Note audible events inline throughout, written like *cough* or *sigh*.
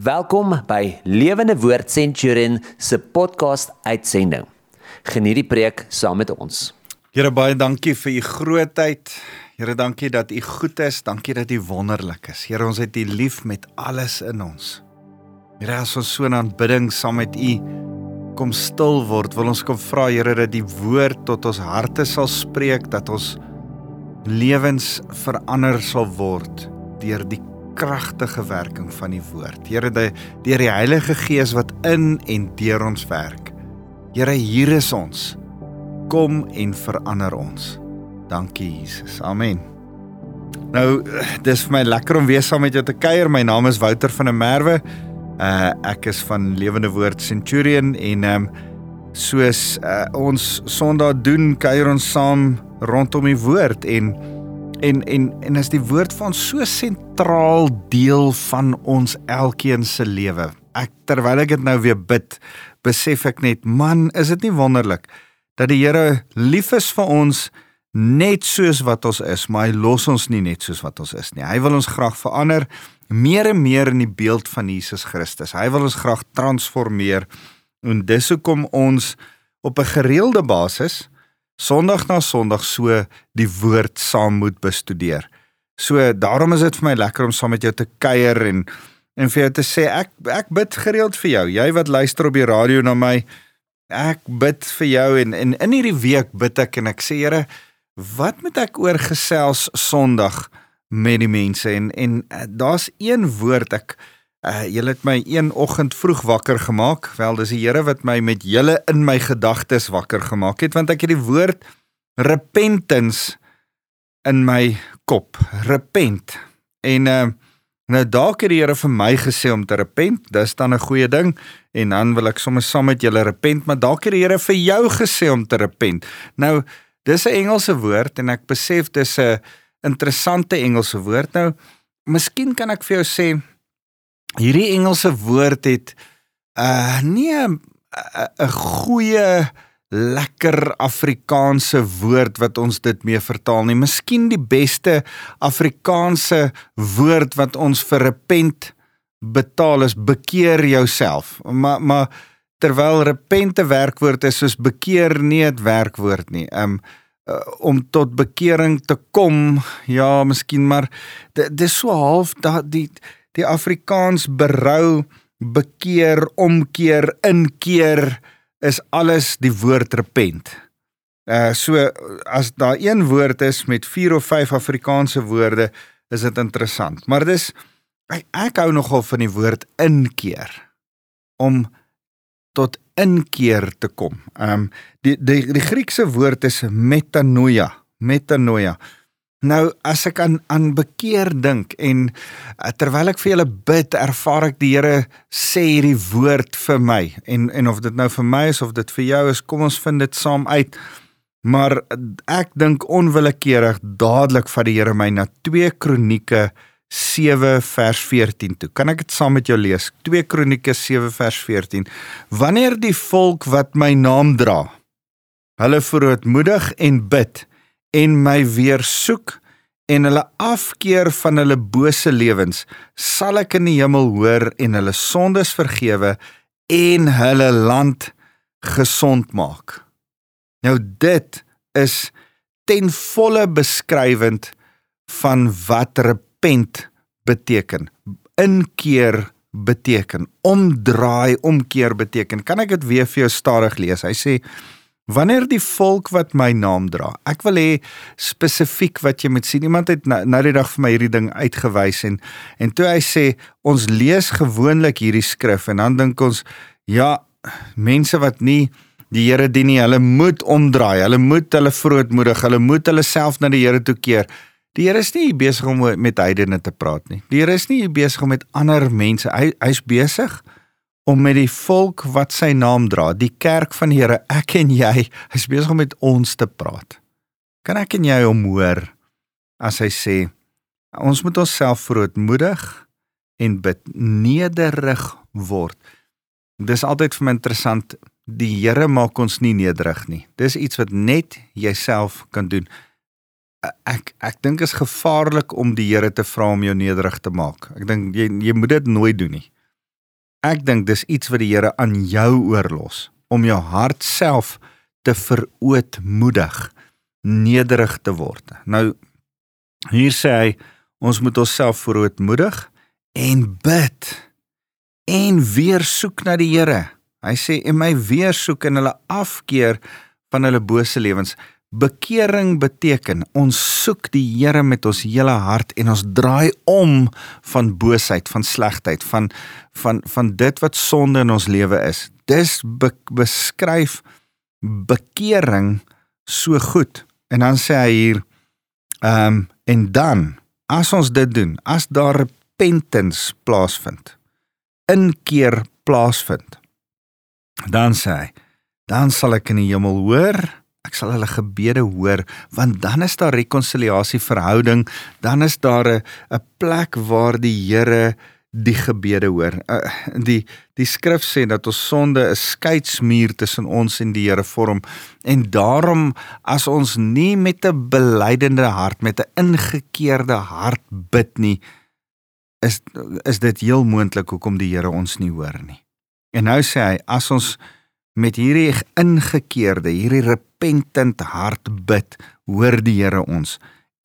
Welkom by Lewende Woord Centurion se podcast uitsending. Geniet die preek saam met ons. Here baie dankie vir u grootheid. Here dankie dat u goed is. Dankie dat u wonderlik is. Here ons het u lief met alles in ons. Here as ons so 'n aanbidding saam met u kom stil word, wil ons kom vra Here dat die woord tot ons harte sal spreek dat ons lewens verander sal word deur die kragtige werking van die woord. Here, deur die Heilige Gees wat in en deur ons werk. Here, hier is ons. Kom en verander ons. Dankie Jesus. Amen. Nou, dis vir my lekker om weer saam met jou te kuier. My naam is Wouter van der Merwe. Uh ek is van Lewende Woord Centurion en ehm um, soos uh, ons Sondag doen, kuier ons saam rondom die woord en En en en is die woord van so sentraal deel van ons elkeen se lewe. Ek terwyl ek dit nou weer bid, besef ek net, man, is dit nie wonderlik dat die Here lief is vir ons net soos wat ons is, maar hy los ons nie net soos wat ons is nie. Hy wil ons graag verander meer en meer in die beeld van Jesus Christus. Hy wil ons graag transformeer en dis hoekom ons op 'n gereelde basis Sondag na Sondag so die woord saam moet bestudeer. So daarom is dit vir my lekker om saam met jou te kuier en en vir jou te sê ek ek bid gereeld vir jou. Jy wat luister op die radio na my, ek bid vir jou en, en in hierdie week bid ek en ek sê Here, wat moet ek oor gesels Sondag met die mense en en eh, daar's een woord ek Uh julle het my een oggend vroeg wakker gemaak. Wel, dis die Here wat my met julle in my gedagtes wakker gemaak het want ek het die woord repentance in my kop. Repent. En uh nou dalk het die Here vir my gesê om te repent. Dis dan 'n goeie ding en dan wil ek sommer saam met julle repent, maar dalk het die Here vir jou gesê om te repent. Nou, dis 'n Engelse woord en ek besef dis 'n interessante Engelse woord. Nou, miskien kan ek vir jou sê hierdie Engelse woord het uh nie 'n 'n goeie lekker Afrikaanse woord wat ons dit mee vertaal nie. Miskien die beste Afrikaanse woord wat ons vir repent betaal is bekeer jouself. Maar maar terwyl repente werkwoord is soos bekeer nie 'n werkwoord nie. Um om tot bekering te kom, ja, miskien maar dit is so half dat die die Afrikaans berou, bekeer, omkeer, inkeer is alles die woord repent. Uh so as daar een woord is met 4 of 5 Afrikaanse woorde, is dit interessant. Maar dis ek, hou nogal van die woord inkeer om tot inkeer te kom. Ehm um, die die die Griekse woord is metanoia, metanoia. Nou as ek aan aan bekeer dink en uh, terwyl ek vir julle bid, ervaar ek die Here sê hierdie woord vir my. En en of dit nou vir my is of dit vir jou is, kom ons vind dit saam uit. Maar ek dink onwillekeurig dadelik van die Here my na 2 Kronieke 7 vers 14 toe. Kan ek dit saam met jou lees? 2 Kronieke 7 vers 14. Wanneer die volk wat my naam dra, hulle verootmoedig en bid, en my weer soek en hulle afkeer van hulle bose lewens, sal ek in die hemel hoor en hulle sondes vergewe en hulle land gesond maak. Nou dit is ten volle beskrywend van wat repent beteken. Inkeer beteken, omdraai, omkeer beteken. Kan ek dit weer vir jou stadig lees? Hy sê Wanneer die volk wat my naam dra. Ek wil hê spesifiek wat jy moet sien. Iemand het nou, nou die dag vir my hierdie ding uitgewys en en toe hy sê ons lees gewoonlik hierdie skrif en dan dink ons ja, mense wat nie die Here dien nie, hulle moet omdraai. Hulle moet hulle vrootmoedig, hulle moet hulle self na die Here toe keer. Die Here is nie besig om met heidene te praat nie. Die Here is nie besig om met ander mense. Hy hy's besig om met die volk wat sy naam dra, die kerk van die Here, ek en jy, hy's besig om met ons te praat. Kan ek en jy hom hoor as hy sê ons moet onsself verootmoedig en bid nederig word. Dis altyd vir my interessant, die Here maak ons nie nederig nie. Dis iets wat net jouself kan doen. Ek ek dink is gevaarlik om die Here te vra om jou nederig te maak. Ek dink jy jy moet dit nooit doen nie. Ek dink dis iets wat die Here aan jou oorlos om jou hart self te verootmoedig, nederig te word. Nou hier sê hy ons moet onsself verootmoedig en bid en weer soek na die Here. Hy sê en my weer soek en hulle afkeer van hulle bose lewens. Bekering beteken ons soek die Here met ons hele hart en ons draai om van boosheid, van slegheid, van van van dit wat sonde in ons lewe is. Dis be, beskryf bekering so goed. En dan sê hy hier ehm um, en dan as ons dit doen, as daar repentance plaasvind, inkeer plaasvind, dan sê hy, dan sal ek in die hemel hoor ek sal hulle gebede hoor want dan is daar rekonsiliasie verhouding dan is daar 'n 'n plek waar die Here die gebede hoor. Uh, die die skrif sê dat ons sonde 'n skeidsmuur tussen ons en die Here vorm en daarom as ons nie met 'n belydende hart met 'n ingekeerde hart bid nie is is dit heel moontlik hoekom die Here ons nie hoor nie. En nou sê hy as ons met hierdie ingekeerde, hierdie repentant hart bid, hoor die Here ons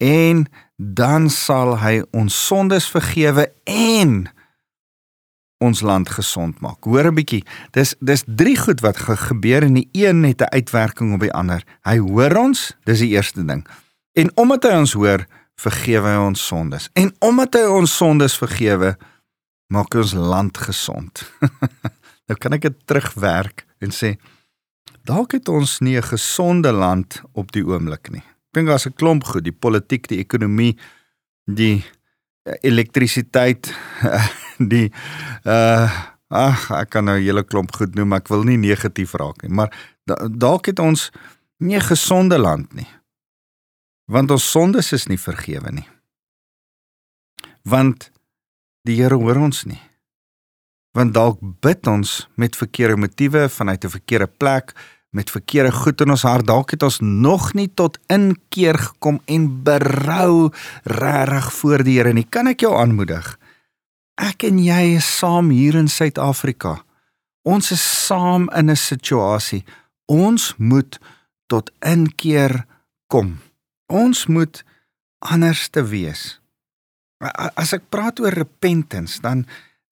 en dan sal hy ons sondes vergewe en ons land gesond maak. Hoor 'n bietjie. Dis dis drie goed wat gebeur en die een het 'n uitwerking op die ander. Hy hoor ons, dis die eerste ding. En omdat hy ons hoor, vergewe hy ons sondes. En omdat hy ons sondes vergewe, maak hy ons land gesond. *laughs* nou kan ek dit terugwerk en sê dalk het ons nie 'n gesonde land op die oomblik nie. Ek dink daar's 'n klomp goed, die politiek, die ekonomie, die uh, elektrisiteit, *laughs* die uh ag, ek kan nou 'n hele klomp goed noem, maar ek wil nie negatief raak nie, maar dalk het ons nie 'n gesonde land nie. Want ons sondes is nie vergewe nie. Want die Here hoor ons nie want dalk bid ons met verkeerde motiewe vanuit 'n verkeerde plek met verkeerde goed in ons hart. Dalk het ons nog nie tot inkeer gekom en berou regtig voor die Here nie. Kan ek jou aanmoedig? Ek en jy is saam hier in Suid-Afrika. Ons is saam in 'n situasie. Ons moet tot inkeer kom. Ons moet anders te wees. As ek praat oor repentance dan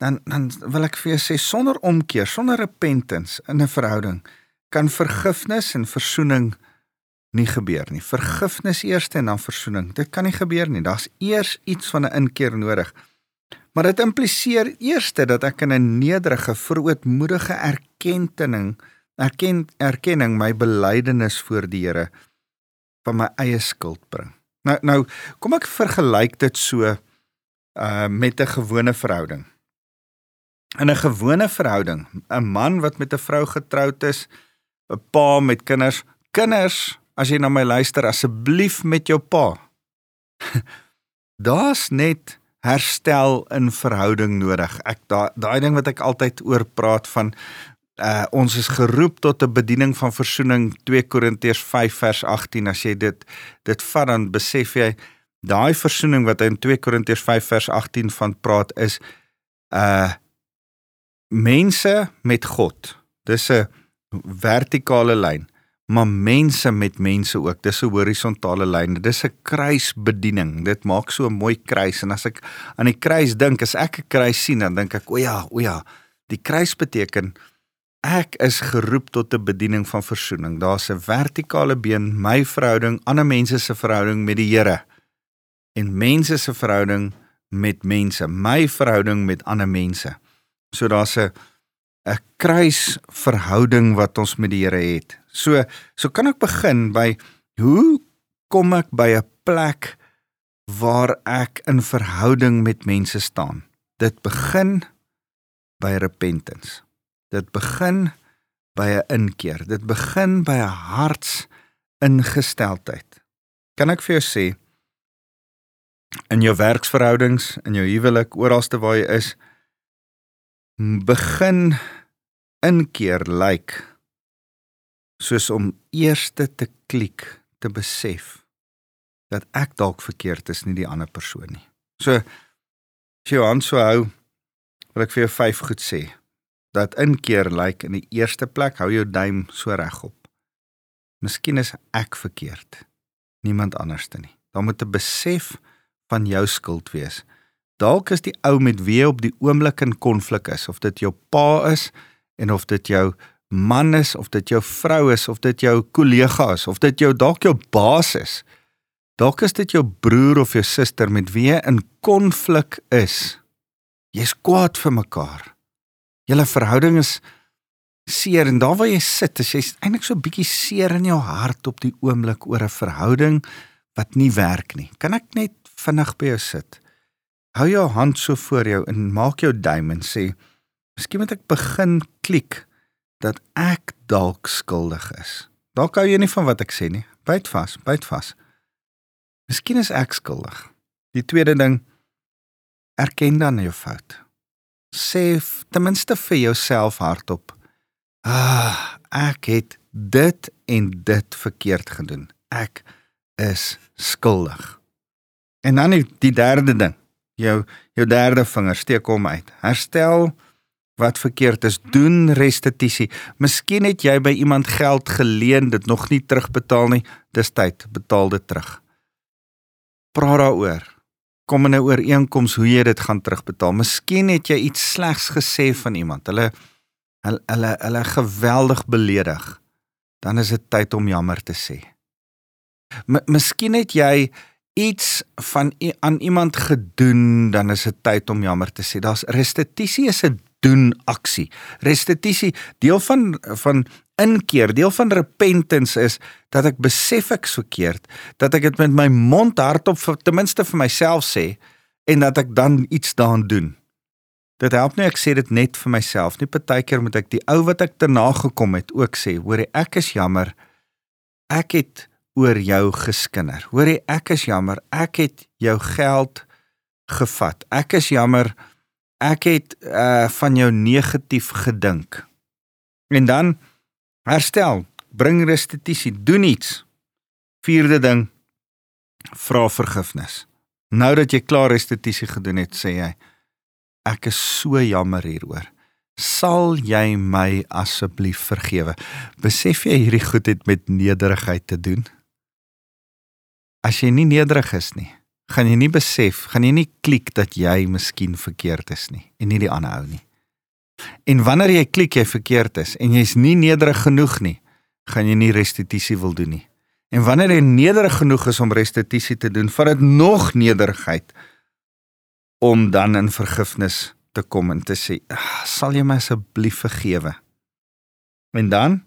dan dan wil ek vir jou sê sonder omkeer, sonder repentance in 'n verhouding kan vergifnis en verzoening nie gebeur nie. Vergifnis eers en dan verzoening. Dit kan nie gebeur nie. Daar's eers iets van 'n inkeer nodig. Maar dit impliseer eerste dat ek in 'n nederige, verootmoedige erkenning, erken erkenning my belydenis voor die Here van my eie skuld bring. Nou nou kom ek vergelyk dit so uh met 'n gewone verhouding in 'n gewone verhouding, 'n man wat met 'n vrou getroud is, 'n pa met kinders, kinders, as jy na my luister, asseblief met jou pa. *laughs* Daar's net herstel in verhouding nodig. Ek daai daai ding wat ek altyd oor praat van uh ons is geroep tot 'n bediening van verzoening 2 Korintiërs 5 vers 18 as jy dit dit vat dan besef jy daai verzoening wat in 2 Korintiërs 5 vers 18 van praat is uh mense met God. Dis 'n vertikale lyn, maar mense met mense ook. Dis 'n horisontale lyn. Dis 'n kruisbediening. Dit maak so 'n mooi kruis en as ek aan die kruis dink, as ek 'n kruis sien, dan dink ek, o ja, o ja, die kruis beteken ek is geroep tot 'n bediening van verzoening. Daar's 'n vertikale been, my verhouding, ander mense se verhouding met die Here en mense se verhouding met mense, my verhouding met ander mense. So daar's 'n 'n kruisverhouding wat ons met die Here het. So so kan ek begin by hoe kom ek by 'n plek waar ek in verhouding met mense staan? Dit begin by repentance. Dit begin by 'n inkeer. Dit begin by 'n harts ingesteldheid. Kan ek vir jou sê in jou werksverhoudings, in jou huwelik, oralste waar jy is, begin inkeer lyk like, soos om eerste te klik te besef dat ek dalk verkeerd is nie die ander persoon nie. So as jy jou hand so hou, wil ek vir jou vyf goed sê. dat inkeer lyk like in die eerste plek hou jou duim so regop. Miskien is ek verkeerd. Niemand anderste nie. Daar moet 'n besef van jou skuld wees. Dalk is die ou met wie jy op die oomblik in konflik is, of dit jou pa is en of dit jou man is of dit jou vrou is of dit jou kollega is of dit jou dalk jou baas is. Dalk is dit jou broer of jou suster met wie jy in konflik is. Jy's kwaad vir mekaar. Julle verhouding is seer en daar waar jy sit, is jy eintlik so 'n bietjie seer in jou hart op die oomblik oor 'n verhouding wat nie werk nie. Kan ek net vinnig by jou sit? Hou jou hand so voor jou en maak jou duim en sê, "Miskien moet ek begin klik dat ek dalk skuldig is." Dalk hou jy nie van wat ek sê nie. Byt vas, byt vas. Miskien is ek skuldig. Die tweede ding, erken dan jou fout. Sê ten minste vir jouself hardop, Ah, ek het dit en dit verkeerd gedoen. Ek is skuldig. En dan die derde ding. Jou jou derde vinger steek hom uit. Herstel wat verkeerd is. Doen restituisie. Miskien het jy by iemand geld geleen, dit nog nie terugbetaal nie. Dis tyd, betaal dit terug. Praat daaroor. Kom in 'n ooreenkoms hoe jy dit gaan terugbetaal. Miskien het jy iets slegs gesê van iemand. Hulle hulle hulle, hulle geweldig beledig, dan is dit tyd om jammer te sê. M miskien het jy iets van aan iemand gedoen, dan is dit tyd om jammer te sê. Daar's restituisie is 'n doen aksie. Restituisie, deel van van inkeer, deel van repentance is dat ek besef ek's verkeerd, dat ek dit met my mond hardop ten minste vir myself sê en dat ek dan iets daaraan doen. Dit help nie ek sê dit net vir myself nie. Partykeer moet ek die ou wat ek te nagekom het ook sê, hoor ek is jammer. Ek het oor jou geskinder. Hoor ek is jammer. Ek het jou geld gevat. Ek is jammer. Ek het uh van jou negatief gedink. En dan herstel, bring restituisie, doen iets. Vierde ding, vra vergifnis. Nou dat jy klaar restituisie gedoen het, sê jy, Ek is so jammer hieroor. Sal jy my asseblief vergewe? Besef jy hierdie goed het met nederigheid te doen? As jy nie nederig is nie, gaan jy nie besef, gaan jy nie klik dat jy miskien verkeerd is nie en nie die ander ou nie. En wanneer jy klik jy verkeerd is en jy's nie nederig genoeg nie, gaan jy nie restituisie wil doen nie. En wanneer jy nederig genoeg is om restituisie te doen, vat dit nog nederigheid om dan in vergifnis te kom en te sê, ah, "Sal jy my asseblief vergewe?" En dan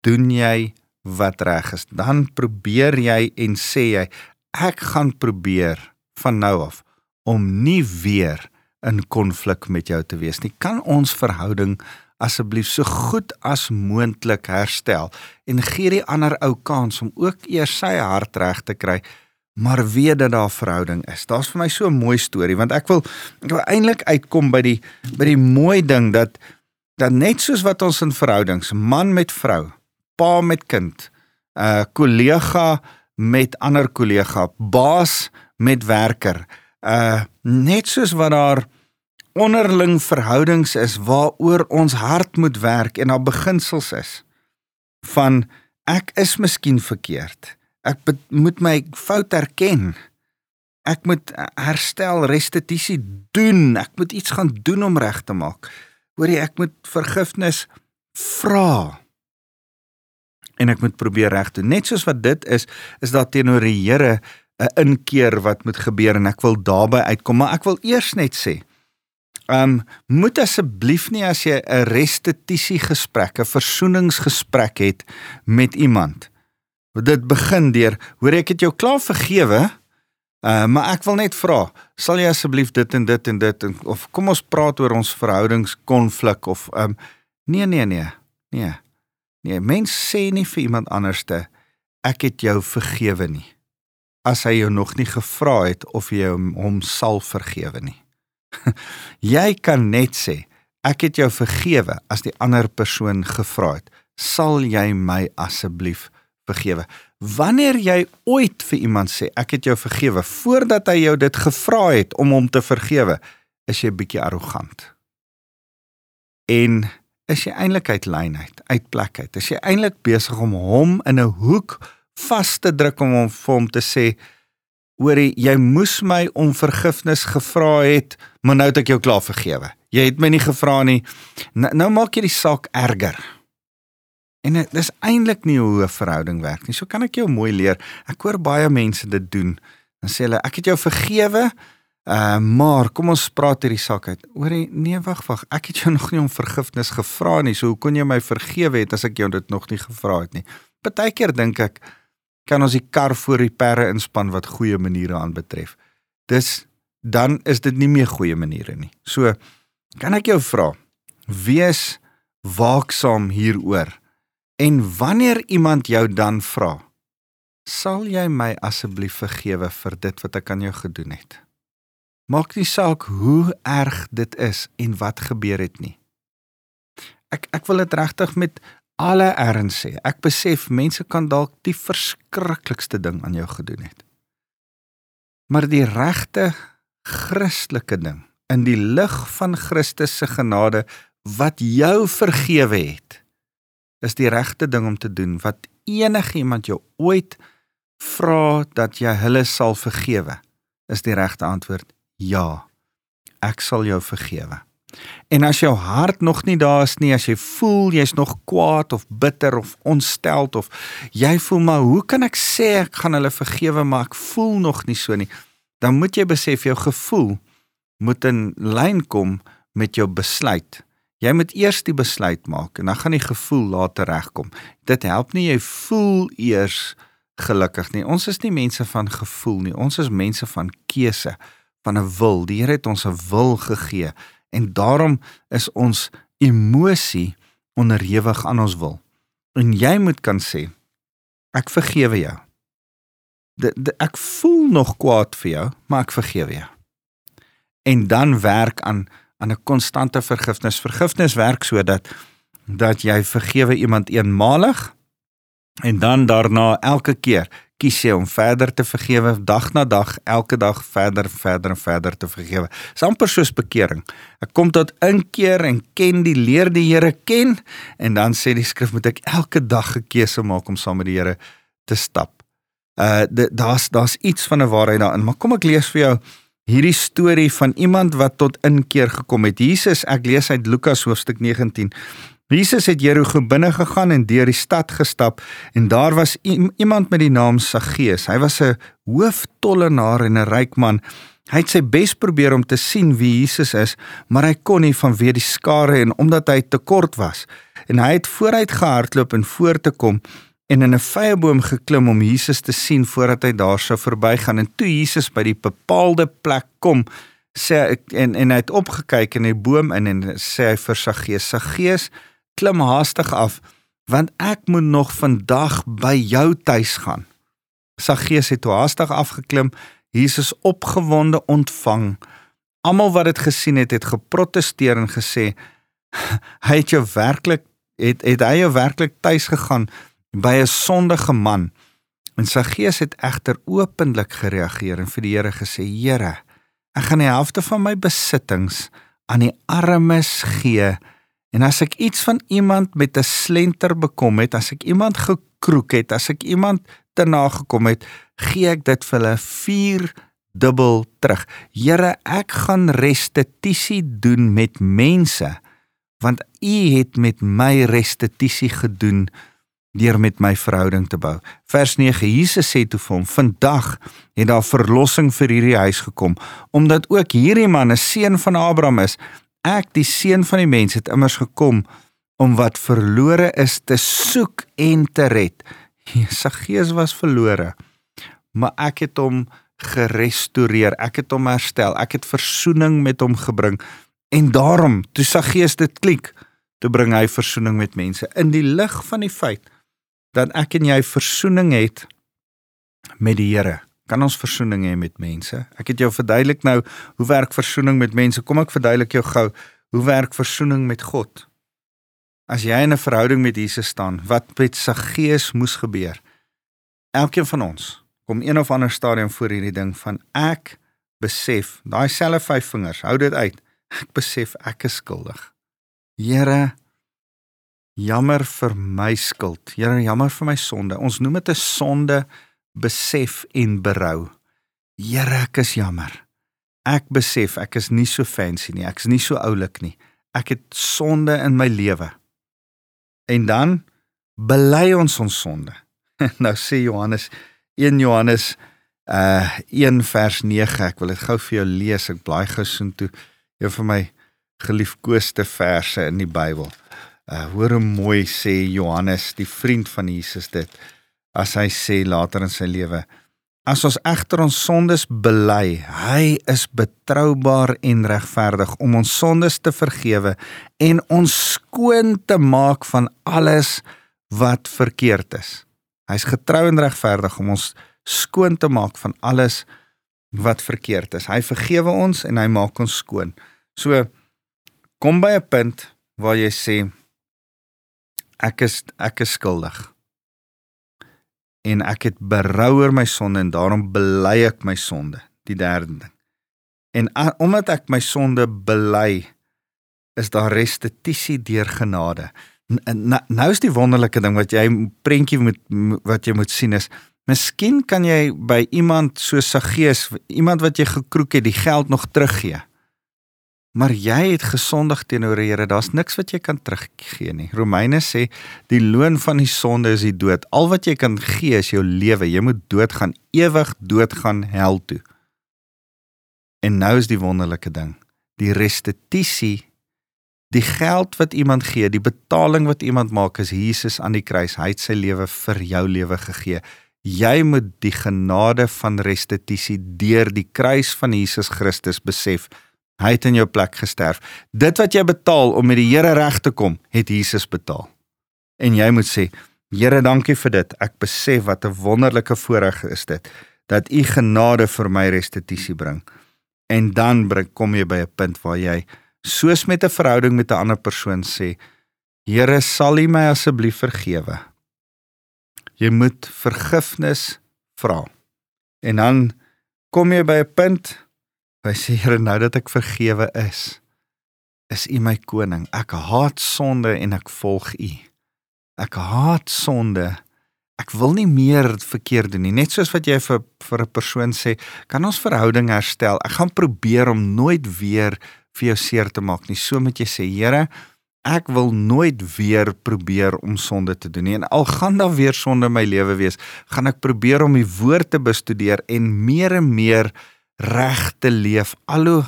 doen jy wat reg is. Dan probeer jy en sê jy, "Ek gaan probeer van nou af om nie weer in konflik met jou te wees nie. Kan ons verhouding asseblief so goed as moontlik herstel en gee die ander ou kans om ook eers sy hart reg te kry?" maar weet dat daar verhouding is. Daar's vir my so 'n mooi storie want ek wil ek wil eintlik uitkom by die by die mooi ding dat dat net soos wat ons in verhoudings, man met vrou, pa met kind, 'n uh, kollega met ander kollega, baas met werker, uh net soos wat daar onderling verhoudings is waaroor ons hart moet werk en daar beginsels is van ek is miskien verkeerd. Ek moet my fout erken. Ek moet herstel, restituisie doen. Ek moet iets gaan doen om reg te maak. Hoorie, ek moet vergifnis vra. En ek moet probeer reg doen. Net soos wat dit is, is daar teenoor die Here 'n inkeer wat moet gebeur en ek wil daarby uitkom, maar ek wil eers net sê, um, moet asseblief nie as jy 'n restituisie gesprek, 'n versoeningsgesprek het met iemand dit begin deur hoor ek het jou klaar vergewe uh, maar ek wil net vra sal jy asseblief dit en dit en dit en, of kom ons praat oor ons verhoudingskonflik of um, nee nee nee nee nee mens sê nie vir iemand anderste ek het jou vergewe nie as hy jou nog nie gevra het of jy hom sal vergewe nie *laughs* jy kan net sê ek het jou vergewe as die ander persoon gevra het sal jy my asseblief vergewe. Wanneer jy ooit vir iemand sê ek het jou vergewe voordat hy jou dit gevra het om hom te vergewe, is jy bietjie arrogant. En is jy eintlik uit lyn uit, uit plek uit? Is jy eintlik besig om hom in 'n hoek vas te druk om hom vir hom te sê Hoorie, jy moes my om vergifnis gevra het, maar nou het ek jou klaar vergewe. Jy het my nie gevra nie. Nou, nou maak jy die saak erger. En dit is eintlik nie hoe 'n verhouding werk nie. So kan ek jou mooi leer. Ek hoor baie mense dit doen. Dan sê hulle, "Ek het jou vergewe, uh, maar kom ons praat hierdie saak uit." Hoorie, nee, wag, wag. Ek het jou *laughs* nog nie om vergifnis gevra nie. So hoe kon jy my vergewe het as ek jou dit nog nie gevra het nie? Partykeer dink ek kan ons die kar voor die perde inspan wat goeie maniere aanbetref. Dis dan is dit nie meer goeie maniere nie. So kan ek jou vra, wees waaksaam hieroor. En wanneer iemand jou dan vra, sal jy my asseblief vergewe vir dit wat ek aan jou gedoen het? Maak nie saak hoe erg dit is en wat gebeur het nie. Ek ek wil dit regtig met alle erns sê. Ek besef mense kan dalk die verskriklikste ding aan jou gedoen het. Maar die regte Christelike ding in die lig van Christus se genade wat jou vergewe het is die regte ding om te doen wat enigiemand jou ooit vra dat jy hulle sal vergewe is die regte antwoord ja ek sal jou vergewe en as jou hart nog nie daar is nie as jy voel jy's nog kwaad of bitter of ontsteld of jy voel maar hoe kan ek sê ek gaan hulle vergewe maar ek voel nog nie so nie dan moet jy besef jou gevoel moet in lyn kom met jou besluit Jy moet eers die besluit maak en dan gaan die gevoel later regkom. Dit help nie jy voel eers gelukkig nie. Ons is nie mense van gevoel nie. Ons is mense van keuse, van 'n wil. Die Here het ons 'n wil gegee en daarom is ons emosie onderhewig aan ons wil. En jy moet kan sê ek vergewe jou. De, de, ek voel nog kwaad vir jou, maar ek vergewe jou. En dan werk aan aan 'n konstante vergifnis. Vergifnis werk sodat dat jy vergewe iemand eenmalig en dan daarna elke keer kies jy om verder te vergewe dag na dag, elke dag verder verder en verder te vergewe. Dis amper soos bekering. Ek kom tot inkeer en ken die leer die Here ken en dan sê die skrif moet ek elke dag 'n keuse maak om saam met die Here te stap. Uh daar's daar's iets van 'n waarheid daarin, maar kom ek lees vir jou hierdie storie van iemand wat tot inkeer gekom het. Jesus, ek lees uit Lukas hoofstuk 19. Jesus het Jerigo binne gegaan en deur die stad gestap en daar was iemand met die naam Saggeus. Hy was 'n hooftollenaar en 'n ryk man. Hy het sy bes probeer om te sien wie Jesus is, maar hy kon nie vanweë die skare en omdat hy te kort was. En hy het vooruit gehardloop en voor te kom en in 'n vyeboom geklim om Jesus te sien voordat hy daar sou verbygaan en toe Jesus by die bepaalde plek kom sê en en hy het opgekyk in die boom in en sê hy vir Saggeus Saggeus klim haastig af want ek moet nog vandag by jou tuis gaan Saggeus het toe haastig afgeklim Jesus opgewonde ontvang almal wat dit gesien het het geprotesteer en gesê *laughs* hy het jou werklik het het hy jou werklik tuis gegaan by 'n sondige man. En sy gees het egter openlik gereageer en vir die Here gesê: "Here, ek gaan die helfte van my besittings aan die armes gee. En as ek iets van iemand met 'n slenter bekom het, as ek iemand gekroek het, as ek iemand te nagekom het, gee ek dit vir hulle 4 dubbel terug. Here, ek gaan restituisie doen met mense, want U het met my restituisie gedoen." deur met my verhouding te bou. Vers 9: Jesus sê toe vir hom: "Vandag het daar verlossing vir hierdie huis gekom, omdat ook hierdie man 'n seun van Abraham is. Ek, die seun van die mens, het immers gekom om wat verlore is te soek en te red." *laughs* Sy gees was verlore, maar ek het hom gerestoreer. Ek het hom herstel. Ek het verzoening met hom gebring. En daarom, toe sy gees dit klik, toe bring hy verzoening met mense in die lig van die feit dat ek en jy versoening het met die Here. Kan ons versoening hê met mense? Ek het jou verduidelik nou hoe werk versoening met mense. Kom ek verduidelik jou gou hoe werk versoening met God? As jy in 'n verhouding met Jesus staan, wat met sy gees moes gebeur? Elkeen van ons kom een of ander stadium voor hierdie ding van ek besef, daai selfe vyf vingers, hou dit uit. Ek besef ek is skuldig. Here, jammer vir my skuld. Here, jammer vir my sonde. Ons noem dit 'n sonde besef en berou. Here, ek is jammer. Ek besef ek is nie so fancy nie. Ek is nie so oulik nie. Ek het sonde in my lewe. En dan bely ons ons sonde. *laughs* nou sê Johannes 1 Johannes uh 1 vers 9. Ek wil dit gou vir jou lees. Ek blaai gou soontoe. Een van my geliefkoeste verse in die Bybel. Uh hoor hoe mooi sê Johannes, die vriend van Jesus dit. As hy sê later in sy lewe, As ons egter ons sondes bely, hy is betroubaar en regverdig om ons sondes te vergewe en ons skoon te maak van alles wat verkeerd is. Hy's getrou en regverdig om ons skoon te maak van alles wat verkeerd is. Hy vergewe ons en hy maak ons skoon. So kom by 'n punt waar jy sê ek is ek is skuldig en ek het berou oor my sonde en daarom bely ek my sonde die derde ding. En a, omdat ek my sonde bely is daar restituisie deur genade. Nou, nou is die wonderlike ding wat jy prentjie moet wat jy moet sien is miskien kan jy by iemand so Saggeus iemand wat jy gekroek het die geld nog teruggee Maar jy het gesondig teenoor die Here. Daar's niks wat jy kan teruggee nie. Romeine sê die loon van die sonde is die dood. Al wat jy kan gee is jou lewe. Jy moet doodgaan, ewig doodgaan hel toe. En nou is die wonderlike ding. Die restituisie, die geld wat iemand gee, die betaling wat iemand maak is Jesus aan die kruis. Hy het sy lewe vir jou lewe gegee. Jy moet die genade van restituisie deur die kruis van Jesus Christus besef. Hy het in jou plek gesterf. Dit wat jy betaal om met die Here reg te kom, het Jesus betaal. En jy moet sê, Here, dankie vir dit. Ek besef wat 'n wonderlike voorreg is dit dat U genade vir my restituisie bring. En dan bring kom jy by 'n punt waar jy soos met 'n verhouding met 'n ander persoon sê, Here, sal U my asseblief vergewe? Jy moet vergifnis vra. En dan kom jy by 'n punt Hy sê Here nou dat ek vergewe is, is U my koning. Ek haat sonde en ek volg U. Ek haat sonde. Ek wil nie meer verkeerd doen nie. Net soos wat jy vir vir 'n persoon sê, kan ons verhouding herstel. Ek gaan probeer om nooit weer vir jou seer te maak nie. So moet jy sê, Here, ek wil nooit weer probeer om sonde te doen nie. En al gaan daar weer sonde in my lewe wees, gaan ek probeer om die woord te bestudeer en meer en meer reg te leef, al hoe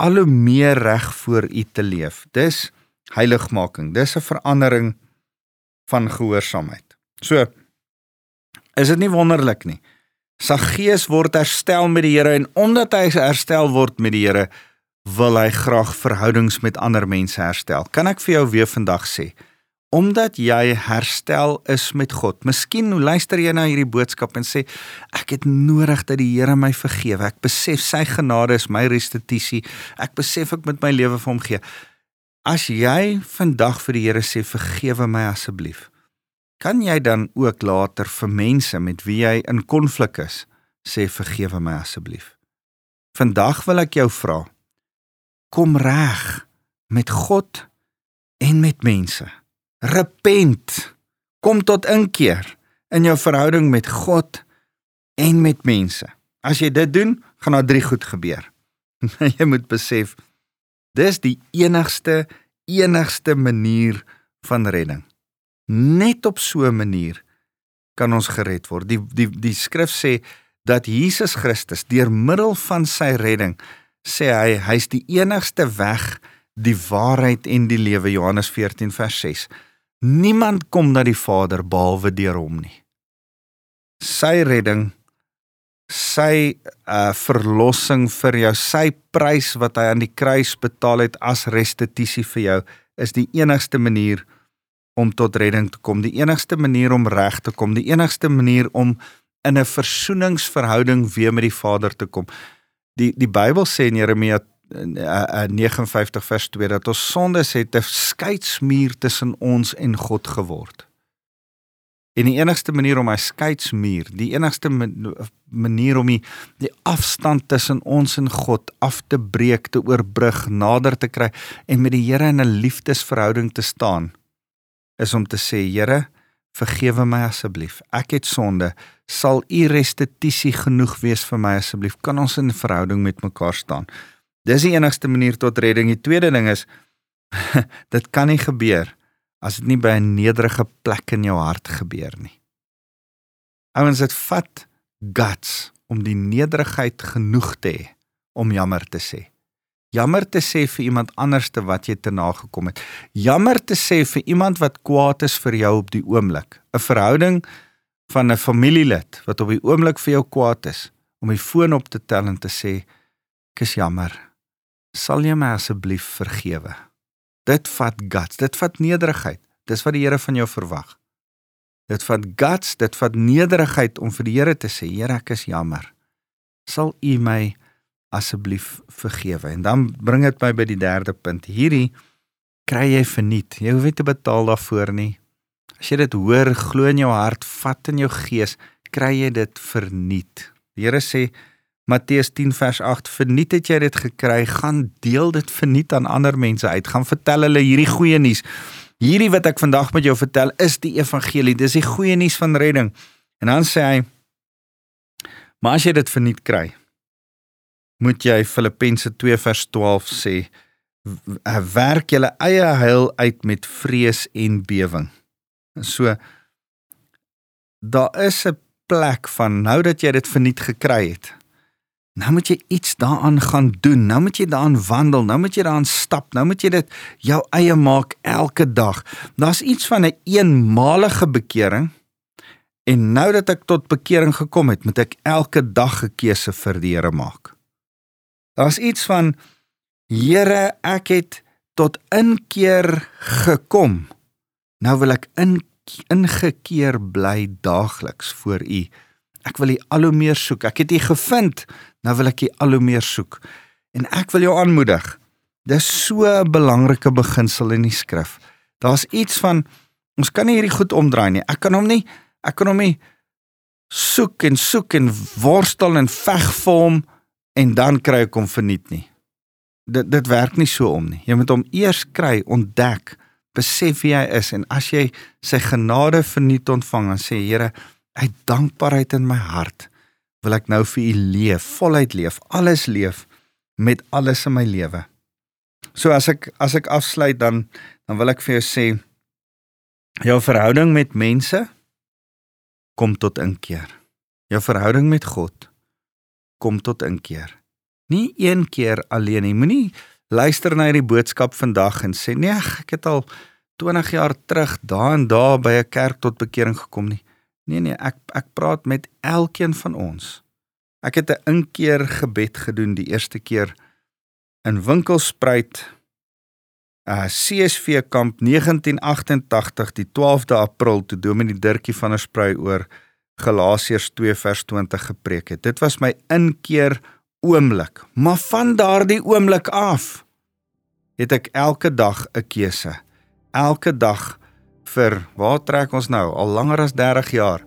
al hoe meer reg voor U te leef. Dis heiligmaking. Dis 'n verandering van gehoorsaamheid. So is dit nie wonderlik nie. Sy gees word herstel met die Here en omdat hy herstel word met die Here, wil hy graag verhoudings met ander mense herstel. Kan ek vir jou weer vandag sê, omdat jy herstel is met God. Miskien luister jy na hierdie boodskap en sê ek het nodig dat die Here my vergewe. Ek besef sy genade is my restituisie. Ek besef ek moet my lewe vir hom gee. As jy vandag vir die Here sê vergewe my asseblief, kan jy dan ook later vir mense met wie jy in konflik is sê vergewe my asseblief. Vandag wil ek jou vra kom reg met God en met mense repent. Kom tot inkeer in jou verhouding met God en met mense. As jy dit doen, gaan daar drie goed gebeur. *laughs* jy moet besef dis die enigste enigste manier van redding. Net op so 'n manier kan ons gered word. Die die die skrif sê dat Jesus Christus deur middel van sy redding sê hy hy's die enigste weg, die waarheid en die lewe Johannes 14 vers 6. Niemand kom na die Vader behalwe deur hom nie. Sy redding, sy uh verlossing vir jou, sy prys wat hy aan die kruis betaal het as restituisie vir jou, is die enigste manier om tot redding te kom, die enigste manier om reg te kom, die enigste manier om in 'n versoeningsverhouding weer met die Vader te kom. Die die Bybel sê in Jeremia 59 vers 2 dat ons sondes het 'n skeidsmuur tussen ons en God geword. En die enigste manier om my skeidsmuur, die enigste manier om die, die afstand tussen ons en God af te breek, te oorbrug, nader te kry en met die Here in 'n liefdesverhouding te staan, is om te sê, Here, vergewe my asseblief. Ek het sonde. Sal U restituisie genoeg wees vir my asseblief? Kan ons in verhouding met mekaar staan? Dis die enigste manier tot redding. Die tweede ding is *laughs* dit kan nie gebeur as dit nie by 'n nederige plek in jou hart gebeur nie. Ouens, dit vat guts om die nederigheid genoeg te hê om jammer te sê. Jammer te sê vir iemand anderste wat jy te nagekom het. Jammer te sê vir iemand wat kwaad is vir jou op die oomblik. 'n Verhouding van 'n familielid wat op die oomblik vir jou kwaad is, om die foon op te tel en te sê, "Ek is jammer. Sal jy my asseblief vergewe?" Dit vat guts, dit vat nederigheid. Dis wat die Here van jou verwag. Dit vat guts, dit vat nederigheid om vir die Here te sê, Here, ek is jammer. Sal U my asseblief vergewe? En dan bring dit my by die derde punt. Hierdie kry jy verniet. Jy hoef nie te betaal daarvoor nie. As jy dit hoor, glo in jou hart, vat in jou gees, kry jy dit verniet. Die Here sê Matteus 10 vers 8: "Verniet het jy dit gekry, gaan deel dit verniet aan ander mense uit. Gaan vertel hulle hierdie goeie nuus." Hierdie wat ek vandag met jou vertel is die evangelie. Dis die goeie nuus van redding. En dan sê hy: "Maar as jy dit verniet kry, moet jy Filippense 2 vers 12 sê: werk julle eie heil uit met vrees en bewering." So daar is 'n plek van nou dat jy dit verniet gekry het. Nou moet jy iets daaraan gaan doen. Nou moet jy daaraan wandel. Nou moet jy daaraan stap. Nou moet jy dit jou eie maak elke dag. Daar's iets van 'n een eenmalige bekering. En nou dat ek tot bekering gekom het, moet ek elke dag 'n keuse vir die Here maak. Daar's iets van Here, ek het tot inkeer gekom. Nou wil ek in ingekeer bly daagliks voor U. Ek wil U al hoe meer soek. Ek het U gevind nou wil ek jy al hoe meer soek. En ek wil jou aanmoedig. Dis so 'n belangrike beginsel in die skrif. Daar's iets van ons kan nie hierdie goed omdraai nie. Ek kan hom nie ek kan hom nie soek en soek en worstel en veg vir hom en dan kry ek hom verniet nie. Dit dit werk nie so om nie. Jy moet hom eers kry, ontdek, besef wie hy is en as jy sy genade verniet ontvang en sê Here, uit dankbaarheid in my hart wil ek nou vir u leef, voluit leef, alles leef met alles in my lewe. So as ek as ek afsluit dan dan wil ek vir jou sê jou verhouding met mense kom tot inkeer. Jou verhouding met God kom tot inkeer. Nie een keer alleen nie. Moenie luister na hierdie boodskap vandag en sê nee, ek het al 20 jaar terug daar en daar by 'n kerk tot bekering gekom nie. Nee nee, ek ek praat met elkeen van ons. Ek het 'n inkeer gebed gedoen die eerste keer in Winkelspruit uh CSV kamp 1988 die 12de April toe Dominee Dirkie van der Spruit oor Galasiërs 2 vers 20 gepreek het. Dit was my inkeer oomblik. Maar van daardie oomblik af het ek elke dag 'n keuse. Elke dag vir waar trek ons nou? Al langer as 30 jaar.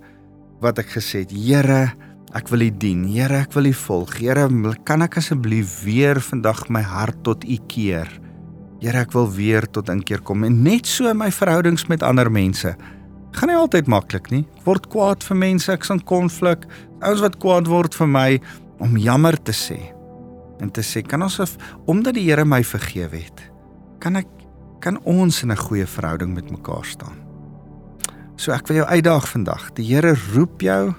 Wat ek gesê het Here ek wil U dien. Here ek wil U volg. Here kan ek asseblief weer vandag my hart tot U keer? Here ek wil weer tot inkeer kom. En net so in my verhoudings met ander mense. Gaan nie altyd maklik nie. Ek word kwaad vir mense ek's in konflik. Ouens wat kwaad word vir my om jammer te sê. En te sê kan ons of omdat die Here my vergewe het kan ek kan ons in 'n goeie verhouding met mekaar staan. So ek wil jou uitdaag vandag. Die Here roep jou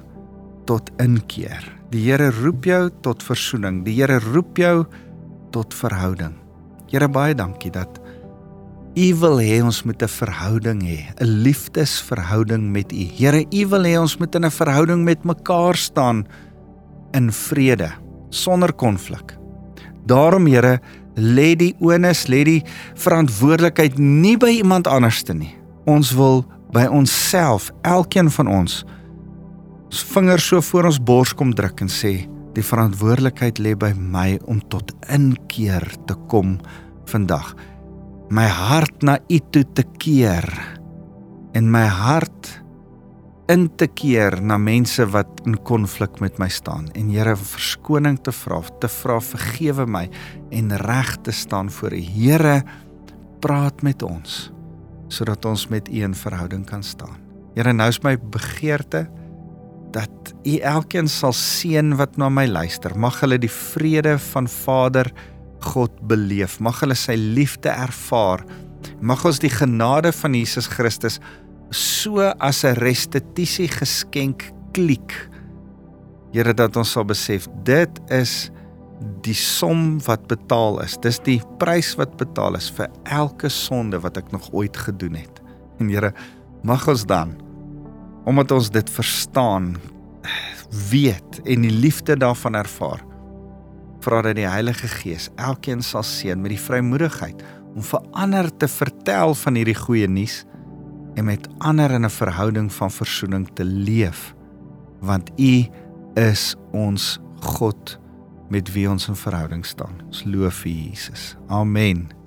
tot inkeer. Die Here roep jou tot versoening. Die Here roep jou tot verhouding. Here baie dankie dat U wil hê ons moet 'n verhouding hê, 'n liefdesverhouding met U. Here, U wil hê ons moet in 'n verhouding met mekaar staan in vrede, sonder konflik. Daarom Here, lê die onus, lê die verantwoordelikheid nie by iemand anderste nie. Ons wil by onsself, elkeen van ons, ons vingers so voor ons bors kom druk en sê, die verantwoordelikheid lê by my om tot inkeer te kom vandag. My hart na U toe te keer en my hart in te keer na mense wat in konflik met my staan en Here verskoning te vra, te vra vergewe my en reg te staan voor U. Here, praat met ons sodat ons met U in verhouding kan staan. Here, nou is my begeerte dat U elkeen sal seën wat na my luister. Mag hulle die vrede van Vader God beleef. Mag hulle sy liefde ervaar. Mag ons die genade van Jesus Christus so as 'n restituisie geskenk klik. Here dat ons sal besef dit is die som wat betaal is. Dis die prys wat betaal is vir elke sonde wat ek nog ooit gedoen het. En Here, mag ons dan omdat ons dit verstaan, weet en die liefde daarvan ervaar, vra dat die Heilige Gees elkeen sal seën met die vrymoedigheid om vir ander te vertel van hierdie goeie nuus en met ander in 'n verhouding van versoening te leef want U is ons God met wie ons in verhouding staan. Ons loof U Jesus. Amen.